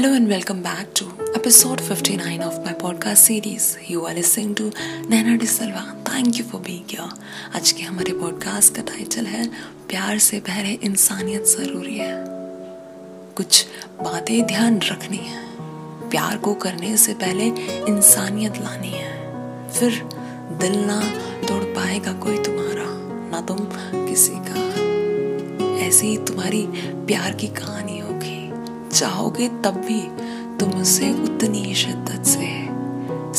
Hello and welcome back to episode 59 of my podcast series. You are listening to Naina D'Silva thank you for being here आज के हमारे podcast का title है, प्यार से पहले इंसानियत ज़रूरी है। कुछ बातें ध्यान रखनी है। प्यार को करने से पहले इंसानियत लानी है। फिर दिल ना तोड़ पाएगा कोई तुम्हारा, ना तुम किसी का। ऐसी तुम्हारी प्यार की कहानी चाहोगे तब भी तुम उसे उतनी ही शिद्दत से।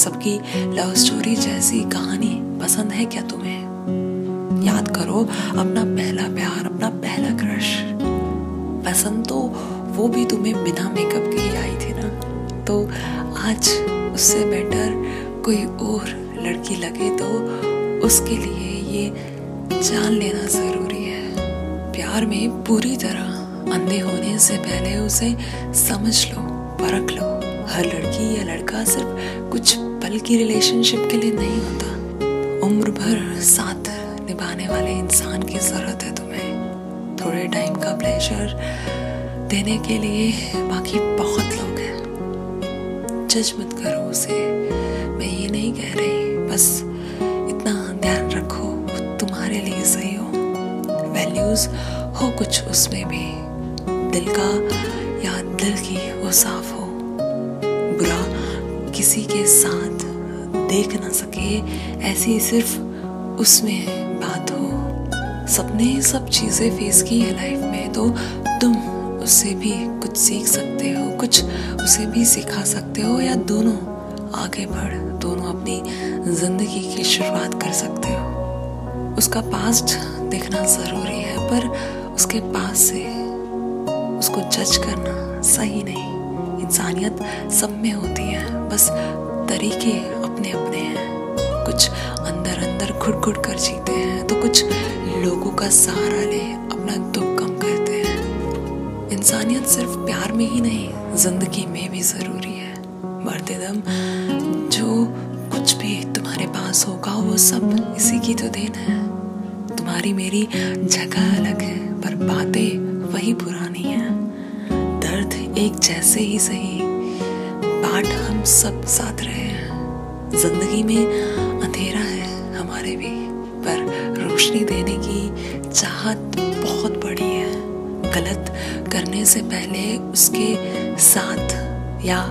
सबकी लव स्टोरी जैसी कहानी पसंद है क्या तुम्हें? याद करो, अपना पहला प्यार, अपना पहला क्रश पसंद तो वो भी तुम्हें बिना मेकअप के ही आई थी ना। तो आज उससे बेटर कोई और लड़की लगे तो उसके लिए ये जान लेना ज़रूरी है। प्यार में पूरी तरह। अंधे होने से पहले उसे समझ लो, परख लो। हर लड़की या लड़का सिर्फ़ कुछ पल की रिलेशनशिप के लिए नहीं होता। उम्र भर साथ निभाने वाले इंसान की ज़रूरत है तुम्हें। थोड़े टाइम का प्लेजर देने के लिए बाकी बहुत लोग हैं। जज मत करो उसे। मैं ये नहीं कह रही, बस इतना ध्यान रखो तुम्हारे लिए सही हो। वैल्यूज़ हो कुछ उसमें भी। दिल का या दिल की वो साफ़ हो। बुरा किसी के साथ देख ना सके, ऐसी सिर्फ़ उसमें बात हो। सबने सब चीज़ें फेस की है लाइफ में तो तुम उससे भी कुछ सीख सकते हो, कुछ उसे भी सिखा सकते हो, या दोनों आगे बढ़, दोनों अपनी ज़िंदगी की शुरुआत कर सकते हो। उसका पास्ट देखना ज़रूरी है, पर उसके पास से उसको जज करना सही नहीं। इंसानियत सब में होती है, बस तरीके अपने अपने हैं। कुछ अंदर अंदर घुट घुट कर जीते हैं तो कुछ लोगों का सहारा ले, अपना दुख कम करते हैं। इंसानियत सिर्फ़ प्यार में ही नहीं, ज़िंदगी में भी ज़रूरी है। मरते दम, जो कुछ भी तुम्हारे पास होगा, वो सब इसी की तो देन है। तुम्हारी मेरी जगह अलग है, पर बातें वही पुरानी है। दर्द एक जैसे ही सही। बाट हम सब साथ रहे हैं। ज़िंदगी में अंधेरा है हमारे भी, पर रोशनी देने की चाहत बहुत बड़ी है। गलत करने से पहले उसके साथ या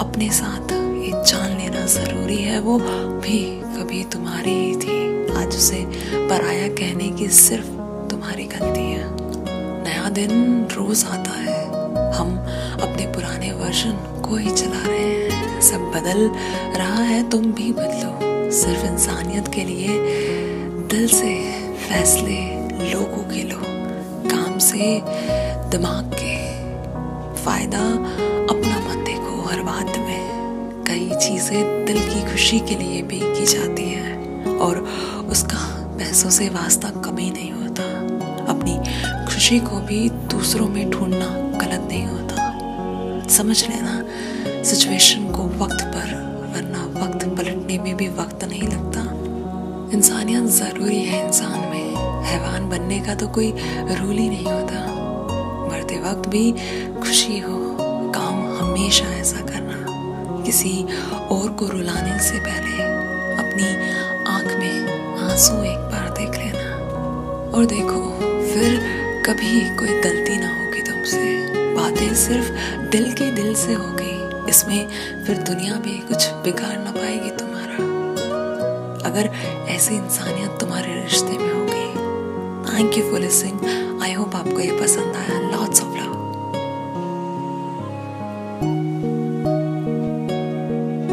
अपने साथ ये जान लेना ज़रूरी है। वो भी कभी तुम्हारी ही थी। आज उसे पराया कहने की सिर्फ़ तुम्हारी गलती है। नया दिन रोज आता है, हम अपने पुराने वर्जन को ही चला रहे हैं। सब बदल रहा है, तुम भी बदलो। सिर्फ़ इंसानियत के लिए दिल से फैसले लोगों के लो, काम से दिमाग के। फ़ायदा अपना मत देखो, हर बात में कई चीज़ें दिल की खुशी के लिए भी की जाती है, और उसका पैसों से वास्ता कमी नहीं होता। अपनी खुशी को भी दूसरों में ढूंढना गलत नहीं होता। समझ लेना सिचुएशन को वक्त पर, वरना वक्त पलटने में भी वक्त नहीं लगता। इंसानियत ज़रूरी है इंसान में। हैवान बनने का तो कोई रूल ही नहीं होता। मरते वक्त भी खुशी हो, काम हमेशा ऐसा करना। किसी और को रुलाने से पहले अपनी आँख में आँसू एक बार देख लेना। और देखो, फिर कभी कोई गलती ना होगी तुमसे। बातें सिर्फ़ दिल के दिल से होगी। इसमें फिर दुनिया भी कुछ बिगाड़ ना पाएगी तुम्हारा। अगर ऐसी इंसानियत तुम्हारे रिश्ते में होगी। Thank you for listening I hope आपको ये पसंद आया। Lots of